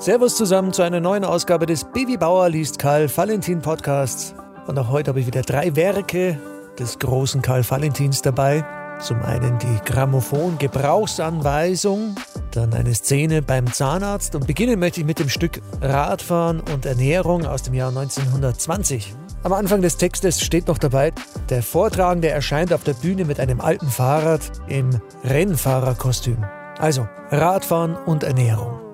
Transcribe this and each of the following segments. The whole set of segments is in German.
Servus zusammen zu einer neuen Ausgabe des Baby Bauer liest Karl Valentin Podcasts. Und auch heute habe ich wieder drei Werke des großen Karl Valentins dabei. Zum einen die Grammophon-Gebrauchsanweisung, dann eine Szene beim Zahnarzt und beginnen möchte ich mit dem Stück Radfahren und Ernährung aus dem Jahr 1920. Am Anfang des Textes steht noch dabei, der Vortragende erscheint auf der Bühne mit einem alten Fahrrad im Rennfahrerkostüm. Also Radfahren und Ernährung.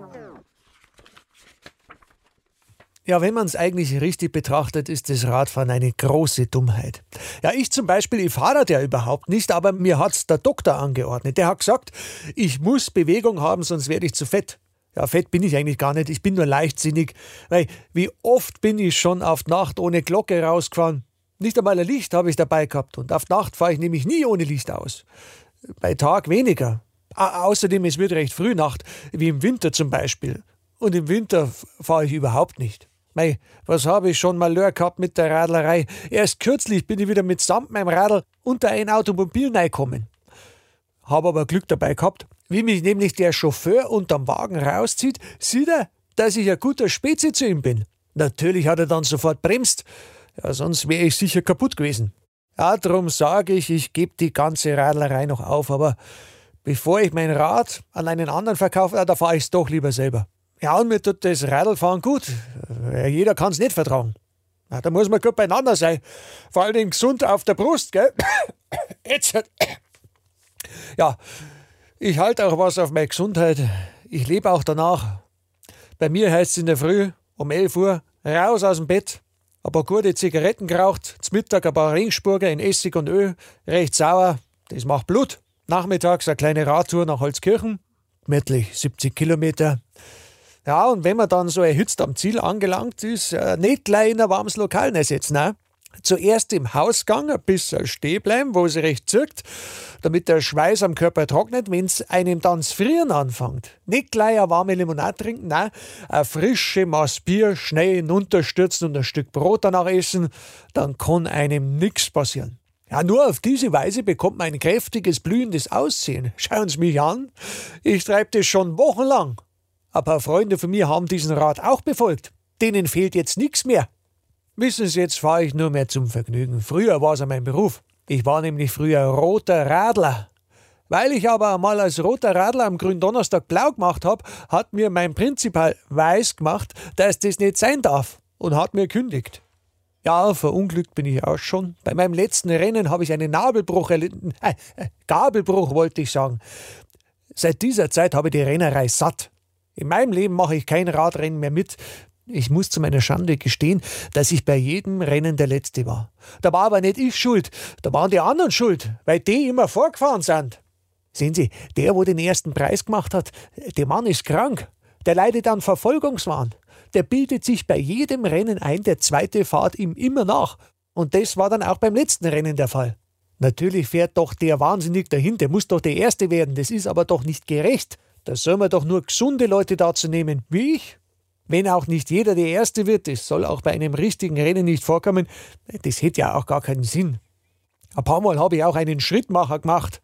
Ja, wenn man es eigentlich richtig betrachtet, ist das Radfahren eine große Dummheit. Ja, ich zum Beispiel, ich fahre ja überhaupt nicht, aber mir hat's der Doktor angeordnet. Der hat gesagt, ich muss Bewegung haben, sonst werde ich zu fett. Ja, fett bin ich eigentlich gar nicht, ich bin nur leichtsinnig, weil wie oft bin ich schon auf Nacht ohne Glocke rausgefahren. Nicht einmal ein Licht habe ich dabei gehabt und auf Nacht fahre ich nämlich nie ohne Licht aus. Bei Tag weniger. Außerdem, es wird recht früh Nacht, wie im Winter zum Beispiel. Und im Winter fahre ich überhaupt nicht. Mei, was habe ich schon mal Lör gehabt mit der Radlerei? Erst kürzlich bin ich wieder mitsamt meinem Radl unter ein Automobil reingekommen. Habe aber Glück dabei gehabt. Wie mich nämlich der Chauffeur unterm Wagen rauszieht, sieht er, dass ich ein guter Spezi zu ihm bin. Natürlich hat er dann sofort bremst. Ja, sonst wäre ich sicher kaputt gewesen. Ja, drum sage ich, ich gebe die ganze Radlerei noch auf, aber bevor ich mein Rad an einen anderen verkaufe, da fahre ich es doch lieber selber. Ja, und mir tut das Radlfahren gut. Jeder kann es nicht vertragen. Ja, da muss man gut beieinander sein. Vor allem gesund auf der Brust, gell? Jetzt. Ja, ich halte auch was auf meine Gesundheit. Ich lebe auch danach. Bei mir heißt es in der Früh um 11 Uhr raus aus dem Bett, ein paar gute Zigaretten geraucht, zum Mittag ein paar Ringspurger in Essig und Öl, recht sauer, das macht Blut. Nachmittags eine kleine Radtour nach Holzkirchen, gemütlich 70 Kilometer. Ja, und wenn man dann so erhitzt am Ziel angelangt ist, äh, nicht gleich in ein warmes Lokal ersetzen. Ne? Zuerst im Hausgang ein bisschen stehen bleiben, wo es recht zirkt, damit der Schweiß am Körper trocknet, wenn es einem dann zu frieren anfängt. Nicht gleich eine warme Limonade trinken, nein, eine frische Maß Bier schnell hinunterstürzen und ein Stück Brot danach essen, dann kann einem nichts passieren. Ja, nur auf diese Weise bekommt man ein kräftiges, blühendes Aussehen. Schauen Sie mich an, ich treibe das schon wochenlang. Ein paar Freunde von mir haben diesen Rat auch befolgt. Denen fehlt jetzt nichts mehr. Wissen Sie, jetzt fahre ich nur mehr zum Vergnügen. Früher war es mein Beruf. Ich war nämlich früher roter Radler. Weil ich aber einmal als roter Radler am Gründonnerstag blau gemacht habe, hat mir mein Prinzipal weiß gemacht, dass das nicht sein darf und hat mir kündigt. Ja, verunglückt bin ich auch schon. Bei meinem letzten Rennen habe ich einen Nabelbruch erlitten. Äh, äh, Gabelbruch wollte ich sagen. Seit dieser Zeit habe ich die Rennerei satt. In meinem Leben mache ich kein Radrennen mehr mit. Ich muss zu meiner Schande gestehen, dass ich bei jedem Rennen der Letzte war. Da war aber nicht ich schuld, da waren die anderen schuld, weil die immer vorgefahren sind. Sehen Sie, der, wo den ersten Preis gemacht hat, der Mann ist krank. Der leidet an Verfolgungswahn. Der bildet sich bei jedem Rennen ein, der zweite fahrt ihm immer nach. Und das war dann auch beim letzten Rennen der Fall. Natürlich fährt doch der wahnsinnig dahin, der muss doch der Erste werden, das ist aber doch nicht gerecht. Da soll man doch nur gesunde Leute dazu nehmen, wie ich. Wenn auch nicht jeder der Erste wird, das soll auch bei einem richtigen Rennen nicht vorkommen, das hätte ja auch gar keinen Sinn. Ein paar Mal habe ich auch einen Schrittmacher gemacht,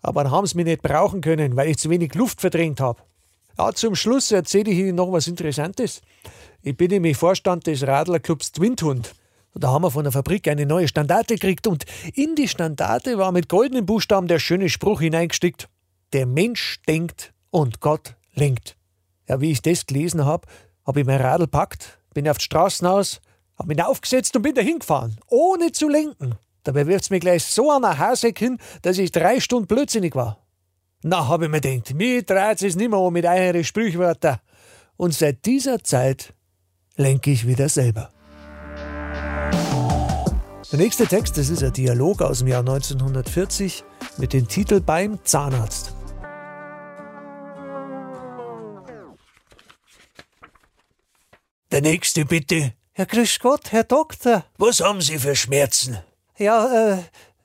aber dann haben sie mich nicht brauchen können, weil ich zu wenig Luft verdrängt habe. Ja, zum Schluss erzähle ich Ihnen noch was Interessantes. Ich bin nämlich Vorstand des Radlerclubs Twinthund. Da haben wir von der Fabrik eine neue Standarte gekriegt und in die Standarte war mit goldenen Buchstaben der schöne Spruch hineingestickt. Der Mensch denkt, und Gott lenkt. Ja, wie ich das gelesen habe, habe ich mein Radl packt, bin auf die Straßen aus, habe mich aufgesetzt und bin dahin gefahren, ohne zu lenken. Dabei wirft's mir gleich so an der Haseck hin, dass ich drei Stunden blödsinnig war. Na, habe ich mir gedacht, mir dreht es nimmer um mit euren Sprichwörter. Und seit dieser Zeit lenke ich wieder selber. Der nächste Text, das ist ein Dialog aus dem Jahr 1940 mit dem Titel Beim Zahnarzt. Der nächste bitte. Ja, grüß Gott, Herr Doktor. Was haben Sie für Schmerzen? Ja, äh,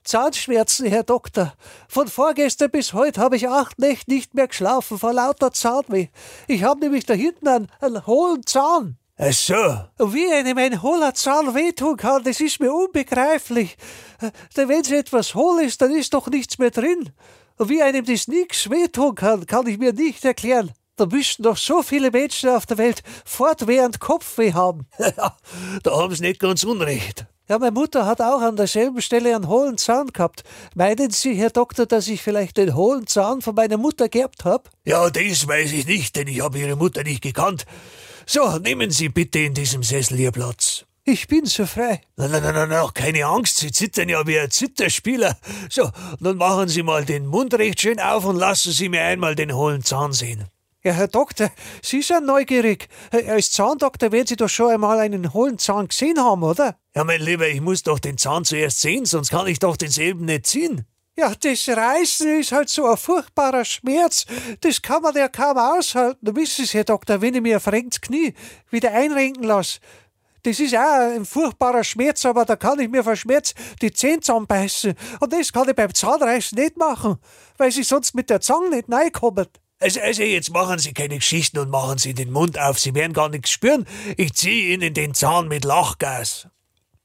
Zahnschmerzen, Herr Doktor. Von vorgestern bis heute habe ich acht Nächte nicht mehr geschlafen vor lauter Zahnweh. Ich habe nämlich da hinten einen, einen hohlen Zahn. Ach so. Wie einem ein hohler Zahn wehtun kann, das ist mir unbegreiflich. Äh, denn wenn es etwas hohl ist, dann ist doch nichts mehr drin. Wie einem das nichts wehtun kann, kann ich mir nicht erklären. Da müssten doch so viele Menschen auf der Welt fortwährend Kopfweh haben. Ja, da haben Sie nicht ganz unrecht. Ja, meine Mutter hat auch an derselben Stelle einen hohlen Zahn gehabt. Meinen Sie, Herr Doktor, dass ich vielleicht den hohlen Zahn von meiner Mutter geerbt habe? Ja, das weiß ich nicht, denn ich habe Ihre Mutter nicht gekannt. So, nehmen Sie bitte in diesem Sessel Ihr Platz. Ich bin so frei. Nein, nein, nein, nein, keine Angst, Sie zittern ja wie ein Zitterspieler. So, nun machen Sie mal den Mund recht schön auf und lassen Sie mir einmal den hohlen Zahn sehen. Ja, Herr Doktor, Sie sind neugierig. Als Zahndoktor werden Sie doch schon einmal einen hohlen Zahn gesehen haben, oder? Ja, mein Lieber, ich muss doch den Zahn zuerst sehen, sonst kann ich doch denselben nicht ziehen. Ja, das Reißen ist halt so ein furchtbarer Schmerz. Das kann man ja kaum aushalten. Wissen Sie, Herr Doktor, wenn ich mir ein verrenktes Knie wieder einrenken lasse, das ist auch ein furchtbarer Schmerz, aber da kann ich mir vor Schmerz die Zähne zusammenbeißen. Und das kann ich beim Zahnreißen nicht machen, weil sie sonst mit der Zange nicht reinkommen. Also, also, jetzt machen Sie keine Geschichten und machen Sie den Mund auf. Sie werden gar nichts spüren. Ich ziehe Ihnen den Zahn mit Lachgas.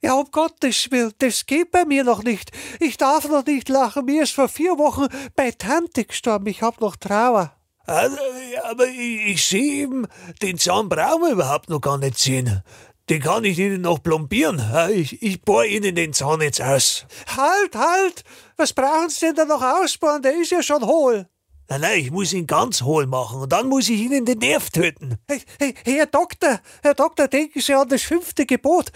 Ja, um Gottes Willen, das geht bei mir noch nicht. Ich darf noch nicht lachen. Mir ist vor vier Wochen bei Tante gestorben. Ich hab noch Trauer. Also, aber ich, ich sehe eben, den Zahn brauchen wir überhaupt noch gar nicht ziehen. Den kann ich Ihnen noch plombieren. Ich, ich bohr Ihnen den Zahn jetzt aus. Halt, halt! Was brauchen Sie denn da noch ausbohren? Der ist ja schon hohl. Nein, nein, ich muss ihn ganz hohl machen und dann muss ich Ihnen den Nerv töten. Hey, hey, Herr Doktor, Herr Doktor, denken Sie an das fünfte Gebot.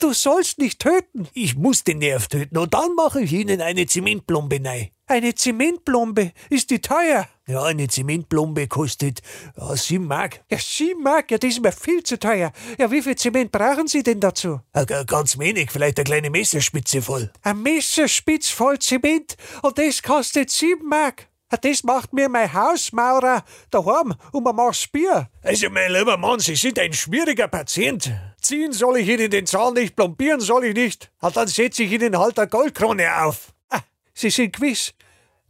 Du sollst nicht töten. Ich muss den Nerv töten und dann mache ich Ihnen eine Zementplombe rein. Eine Zementplombe? Ist die teuer? Ja, eine Zementplombe kostet ja, sieben Mark. Ja, sieben Mark? Ja, das ist mir viel zu teuer. Ja, wie viel Zement brauchen Sie denn dazu? Ja, ganz wenig, vielleicht eine kleine Messerspitze voll. Ein Messerspitz voll Zement? Und das kostet sieben Mark? Das macht mir mein Hausmaurer daheim um ein Maß Bier. Also, mein lieber Mann, Sie sind ein schwieriger Patient. Ziehen soll ich Ihnen den Zahn nicht, plombieren soll ich nicht. dann setze ich Ihnen halt eine Goldkrone auf. Ah, Sie sind gewiss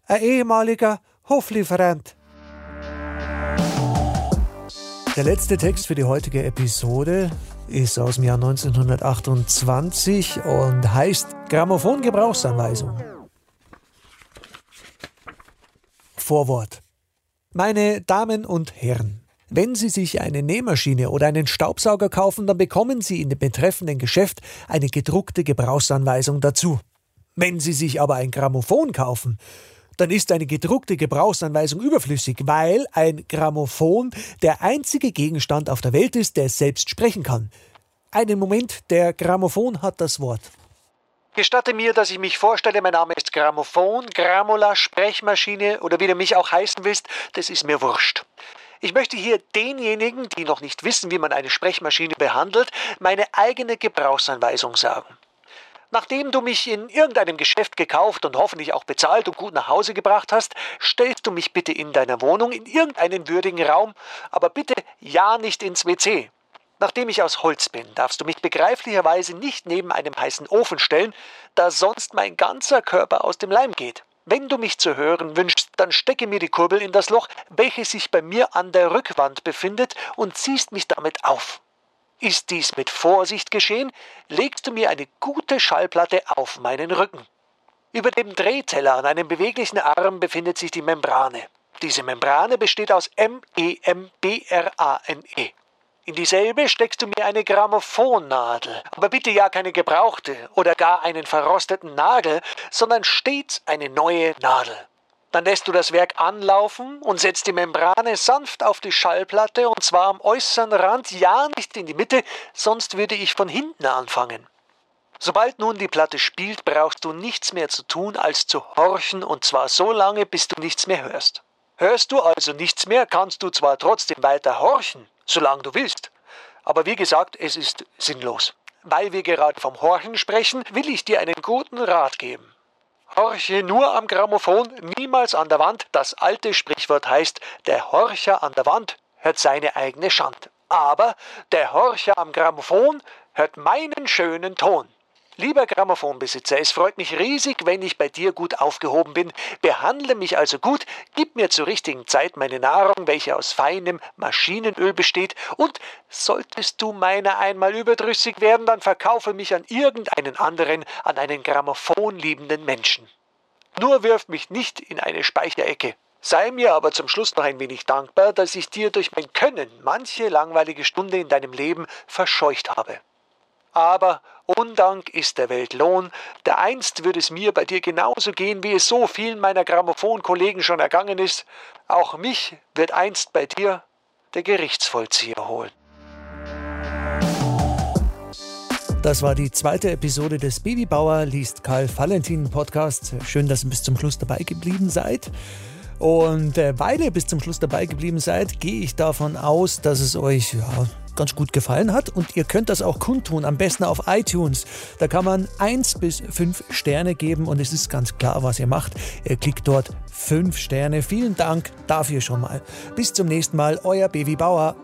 ein ehemaliger Hoflieferant. Der letzte Text für die heutige Episode ist aus dem Jahr 1928 und heißt Grammophon-Gebrauchsanweisung. Vorwort. Meine Damen und Herren, wenn Sie sich eine Nähmaschine oder einen Staubsauger kaufen, dann bekommen Sie in dem betreffenden Geschäft eine gedruckte Gebrauchsanweisung dazu. Wenn Sie sich aber ein Grammophon kaufen, dann ist eine gedruckte Gebrauchsanweisung überflüssig, weil ein Grammophon der einzige Gegenstand auf der Welt ist, der selbst sprechen kann. Einen Moment, der Grammophon hat das Wort. Gestatte mir, dass ich mich vorstelle, mein Name ist Grammophon, Gramola, Sprechmaschine oder wie du mich auch heißen willst, das ist mir wurscht. Ich möchte hier denjenigen, die noch nicht wissen, wie man eine Sprechmaschine behandelt, meine eigene Gebrauchsanweisung sagen. Nachdem du mich in irgendeinem Geschäft gekauft und hoffentlich auch bezahlt und gut nach Hause gebracht hast, stellst du mich bitte in deiner Wohnung in irgendeinen würdigen Raum, aber bitte ja nicht ins WC. Nachdem ich aus Holz bin, darfst du mich begreiflicherweise nicht neben einem heißen Ofen stellen, da sonst mein ganzer Körper aus dem Leim geht. Wenn du mich zu hören wünschst, dann stecke mir die Kurbel in das Loch, welches sich bei mir an der Rückwand befindet, und ziehst mich damit auf. Ist dies mit Vorsicht geschehen, legst du mir eine gute Schallplatte auf meinen Rücken. Über dem Drehteller an einem beweglichen Arm befindet sich die Membrane. Diese Membrane besteht aus M-E-M-B-R-A-N-E. -E. In dieselbe steckst du mir eine Grammophonnadel, aber bitte ja keine gebrauchte oder gar einen verrosteten Nagel, sondern stets eine neue Nadel. Dann lässt du das Werk anlaufen und setzt die Membrane sanft auf die Schallplatte und zwar am äußeren Rand, ja nicht in die Mitte, sonst würde ich von hinten anfangen. Sobald nun die Platte spielt, brauchst du nichts mehr zu tun, als zu horchen und zwar so lange, bis du nichts mehr hörst. Hörst du also nichts mehr, kannst du zwar trotzdem weiter horchen, solange du willst. Aber wie gesagt, es ist sinnlos. Weil wir gerade vom Horchen sprechen, will ich dir einen guten Rat geben. Horche nur am Grammophon, niemals an der Wand. Das alte Sprichwort heißt, der Horcher an der Wand hört seine eigene Schand. Aber der Horcher am Grammophon hört meinen schönen Ton. Lieber Grammophonbesitzer, es freut mich riesig, wenn ich bei dir gut aufgehoben bin. Behandle mich also gut, gib mir zur richtigen Zeit meine Nahrung, welche aus feinem Maschinenöl besteht, und solltest du meiner einmal überdrüssig werden, dann verkaufe mich an irgendeinen anderen, an einen Grammophon liebenden Menschen. Nur wirf mich nicht in eine Speicherecke. Sei mir aber zum Schluss noch ein wenig dankbar, dass ich dir durch mein Können manche langweilige Stunde in deinem Leben verscheucht habe. Aber Undank ist der Welt Lohn, dereinst würde es mir bei dir genauso gehen, wie es so vielen meiner Grammophonkollegen schon ergangen ist. Auch mich wird einst bei dir der Gerichtsvollzieher holen. Das war die zweite Episode des Babybauer liest Karl Valentin Podcast. Schön, dass ihr bis zum Schluss dabei geblieben seid. Und äh, weil ihr bis zum Schluss dabei geblieben seid, gehe ich davon aus, dass es euch ja, ganz gut gefallen hat. Und ihr könnt das auch kundtun, am besten auf iTunes. Da kann man 1 bis 5 Sterne geben und es ist ganz klar, was ihr macht. Ihr klickt dort 5 Sterne. Vielen Dank dafür schon mal. Bis zum nächsten Mal, euer Babybauer.